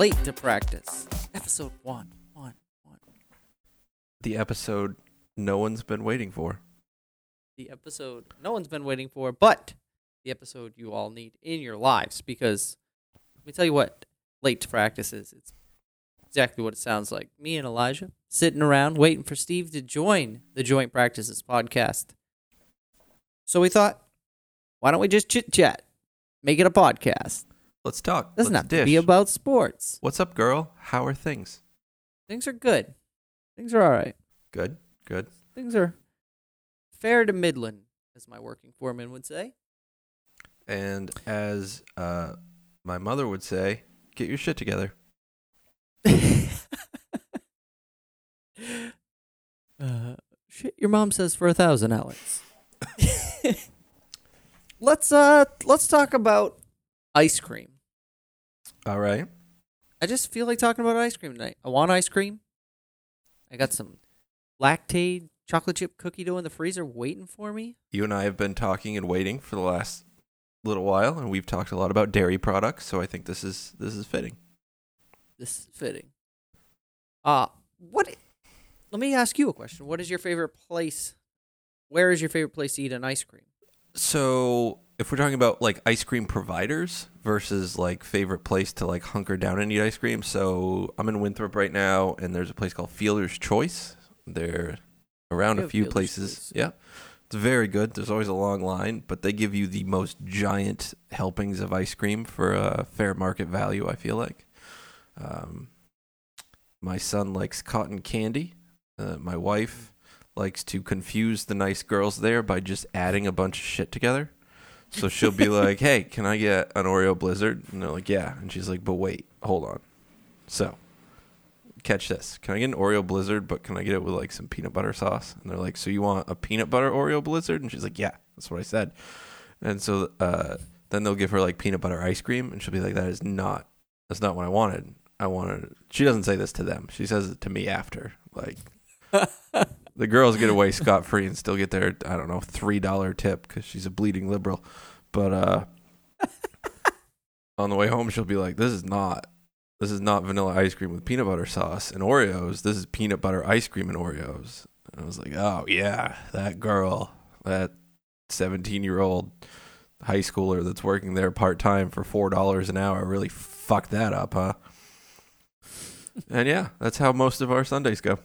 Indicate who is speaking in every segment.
Speaker 1: Late to Practice, episode one, one, one.
Speaker 2: The episode no one's been waiting for.
Speaker 1: The episode no one's been waiting for, but the episode you all need in your lives because let me tell you what Late to Practice is. It's exactly what it sounds like. Me and Elijah sitting around waiting for Steve to join the Joint Practices podcast. So we thought, why don't we just chit chat? Make it a podcast.
Speaker 2: Let's talk.
Speaker 1: Doesn't
Speaker 2: Let's
Speaker 1: have
Speaker 2: dish.
Speaker 1: to be about sports.
Speaker 2: What's up, girl? How are things?
Speaker 1: Things are good. Things are all right.
Speaker 2: Good. Good.
Speaker 1: Things are fair to Midland, as my working foreman would say.
Speaker 2: And as uh, my mother would say, get your shit together.
Speaker 1: uh, shit, your mom says for a thousand, Alex. let's uh, let's talk about ice cream.
Speaker 2: All right.
Speaker 1: I just feel like talking about ice cream tonight. I want ice cream. I got some Lactaid chocolate chip cookie dough in the freezer waiting for me.
Speaker 2: You and I have been talking and waiting for the last little while, and we've talked a lot about dairy products. So I think this is this is fitting.
Speaker 1: This is fitting. Uh what i- let me ask you a question. What is your favorite place? Where is your favorite place to eat an ice cream?
Speaker 2: So if we're talking about like ice cream providers versus like favorite place to like hunker down and eat ice cream, so I'm in Winthrop right now, and there's a place called Fielder's Choice. They're around a few
Speaker 1: Fielder's
Speaker 2: places.
Speaker 1: Choice.
Speaker 2: Yeah, it's very good. There's always a long line, but they give you the most giant helpings of ice cream for a fair market value. I feel like. Um, my son likes cotton candy. Uh, my wife likes to confuse the nice girls there by just adding a bunch of shit together. So she'll be like, "Hey, can I get an Oreo Blizzard?" And they're like, "Yeah." And she's like, "But wait, hold on." So, catch this. Can I get an Oreo Blizzard, but can I get it with like some peanut butter sauce? And they're like, "So you want a peanut butter Oreo Blizzard?" And she's like, "Yeah, that's what I said." And so uh, then they'll give her like peanut butter ice cream, and she'll be like, "That is not. That's not what I wanted. I wanted." She doesn't say this to them. She says it to me after. Like the girls get away scot free and still get their I don't know three dollar tip because she's a bleeding liberal. But uh, on the way home, she'll be like, "This is not." This is not vanilla ice cream with peanut butter sauce and Oreos. This is peanut butter ice cream and Oreos. And I was like, oh, yeah, that girl, that 17 year old high schooler that's working there part time for $4 an hour really fucked that up, huh? and yeah, that's how most of our Sundays go.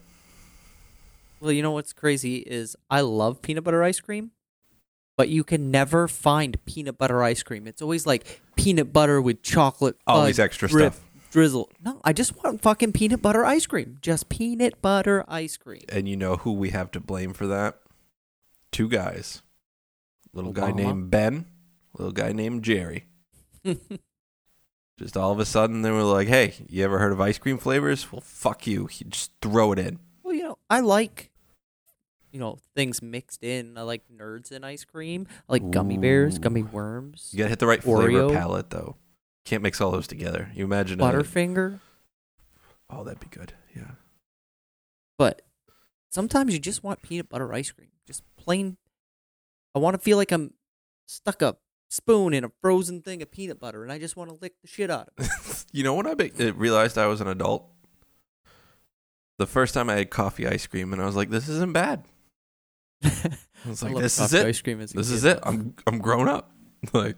Speaker 1: Well, you know what's crazy is I love peanut butter ice cream, but you can never find peanut butter ice cream. It's always like peanut butter with chocolate.
Speaker 2: All
Speaker 1: fudge,
Speaker 2: these extra
Speaker 1: drip,
Speaker 2: stuff.
Speaker 1: drizzle. No, I just want fucking peanut butter ice cream. Just peanut butter ice cream.
Speaker 2: And you know who we have to blame for that? Two guys. Little guy named Ben, little guy named Jerry. Just all of a sudden, they were like, "Hey, you ever heard of ice cream flavors? Well, fuck you. You Just throw it in."
Speaker 1: Well, you know, I like, you know, things mixed in. I like nerds in ice cream. I like gummy bears, gummy worms,
Speaker 2: You gotta hit the right flavor palette, though. Can't mix all those together. You imagine? a-
Speaker 1: Butterfinger.
Speaker 2: oh, that'd be good. Yeah.
Speaker 1: But sometimes you just want peanut butter ice cream. Just plain. I want to feel like I'm stuck a spoon in a frozen thing of peanut butter, and I just want to lick the shit out of it.
Speaker 2: you know when I be- uh, realized I was an adult? The first time I had coffee ice cream, and I was like, "This isn't bad." I was like, "This is it.
Speaker 1: Ice cream
Speaker 2: This is it. I'm I'm grown up. Like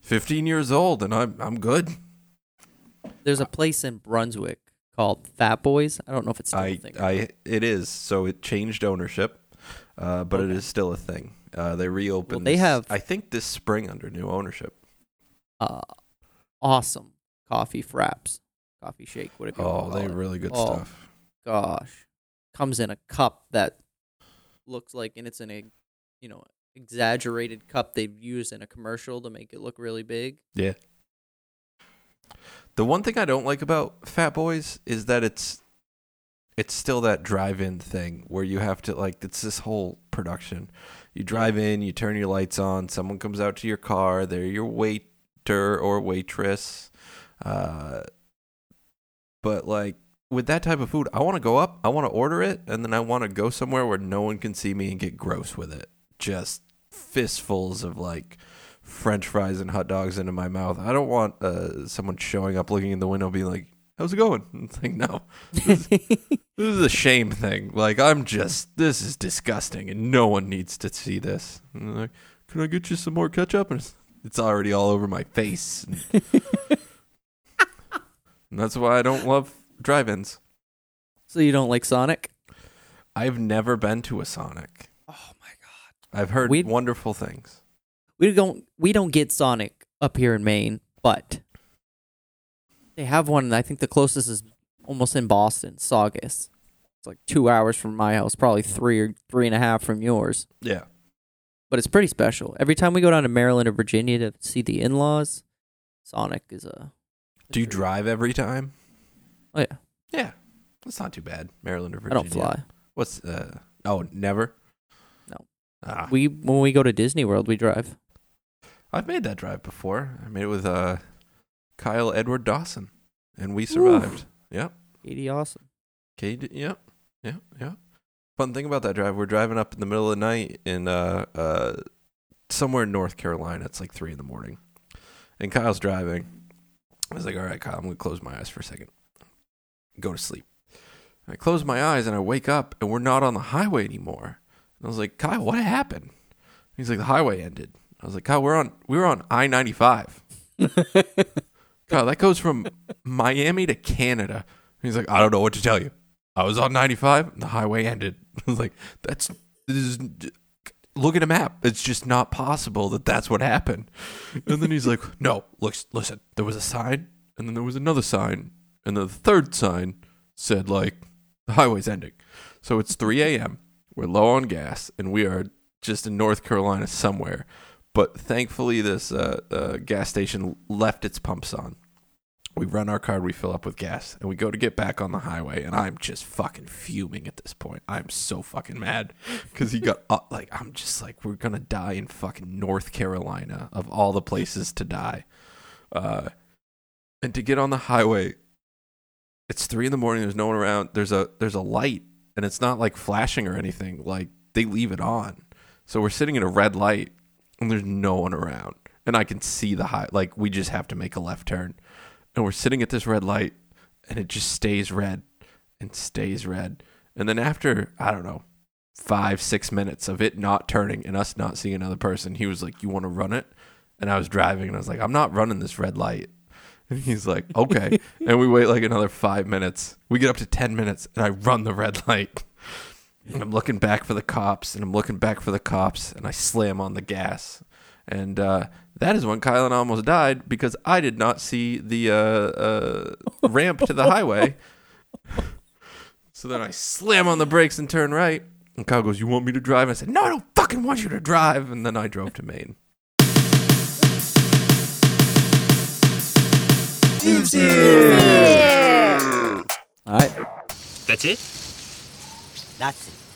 Speaker 2: 15 years old and I'm I'm good.
Speaker 1: There's a place in Brunswick called Fat Boys. I don't know if it's still a
Speaker 2: I
Speaker 1: thing.
Speaker 2: I it is. So it changed ownership. Uh, but it
Speaker 1: Okay.
Speaker 2: is still a thing. Uh, they reopened
Speaker 1: they
Speaker 2: this-
Speaker 1: have-
Speaker 2: I think this spring under new ownership.
Speaker 1: uh, awesome coffee fraps, coffee shake, What whatever. you
Speaker 2: Oh, they really good
Speaker 1: Oh.
Speaker 2: stuff.
Speaker 1: gosh comes in a cup that looks like and it's in a you know exaggerated cup they've used in a commercial to make it look really big
Speaker 2: Yeah. The one thing I don't like about Fat Boys is that it's it's still that drive-in thing where you have to like it's this whole production. You drive in, you turn your lights on, someone comes out to your car, they're your waiter or waitress. Uh but like with that type of food, I want to go up, I want to order it, and then I want to go somewhere where no one can see me and get gross with it. Just fistfuls of like French fries and hot dogs into my mouth. I don't want uh, someone showing up, looking in the window, being like, how's it going? It's like, no, this is a shame thing. Like, I'm just, this is disgusting, and no one needs to see this. And like, can I get you some more ketchup? And it's, it's already all over my face. And, and that's why I don't love drive-ins.
Speaker 1: so you don't like Sonic?
Speaker 2: I've never been to a Sonic.
Speaker 1: Oh my god.
Speaker 2: I've heard
Speaker 1: We-
Speaker 2: wonderful things.
Speaker 1: We don't we don't get Sonic up here in Maine, but they have one. And I think the closest is almost in Boston, Saugus. It's like two hours from my house, probably three or three and a half from yours.
Speaker 2: Yeah.
Speaker 1: But it's pretty special. Every time we go down to Maryland or Virginia to see the in-laws, Sonic is a.
Speaker 2: Do you drive every time?
Speaker 1: Oh yeah,
Speaker 2: Yeah. That's not too bad. Maryland or Virginia.
Speaker 1: I don't fly.
Speaker 2: What's uh oh never?
Speaker 1: No.
Speaker 2: Ah,
Speaker 1: We when we go to Disney World, we drive.
Speaker 2: I've made that drive before. I made it with uh Kyle Edward Dawson. And we survived. Yep.
Speaker 1: Eighty awesome.
Speaker 2: Okay, d- yep. Yeah, yeah. Fun thing about that drive, we're driving up in the middle of the night in uh uh somewhere in North Carolina. It's like three in the morning. And Kyle's driving. I was like, all right, Kyle, I'm gonna close my eyes for a second. Go to sleep. And I close my eyes and I wake up and we're not on the highway anymore. And I was like, Kyle, what happened? He's like, the highway ended. I was like, Kyle, we're on we were on I ninety five. Kyle, that goes from Miami to Canada. He's like, I don't know what to tell you. I was on 95 and the highway ended. I was like, that's this is look at a map. It's just not possible that that's what happened. And then he's like, no, look, listen, there was a sign and then there was another sign and then the third sign said like the highway's ending. So it's 3 a.m. We're low on gas and we are just in North Carolina somewhere. But thankfully, this uh, uh, gas station left its pumps on. We run our card, we fill up with gas, and we go to get back on the highway. And I'm just fucking fuming at this point. I'm so fucking mad because he got uh, like I'm just like we're gonna die in fucking North Carolina of all the places to die. Uh, and to get on the highway, it's three in the morning. There's no one around. There's a there's a light, and it's not like flashing or anything. Like they leave it on. So we're sitting in a red light, and there's no one around, and I can see the high. Like we just have to make a left turn, and we're sitting at this red light, and it just stays red, and stays red, and then after I don't know five six minutes of it not turning and us not seeing another person, he was like, "You want to run it?" And I was driving, and I was like, "I'm not running this red light." And he's like, "Okay," and we wait like another five minutes. We get up to ten minutes, and I run the red light. And I'm looking back for the cops, and I'm looking back for the cops, and I slam on the gas. And uh, that is when Kylan almost died because I did not see the uh, uh, ramp to the highway. so then I slam on the brakes and turn right. And Kyle goes, You want me to drive? I said, No, I don't fucking want you to drive. And then I drove to Maine.
Speaker 1: All right.
Speaker 3: That's it?
Speaker 4: That's it.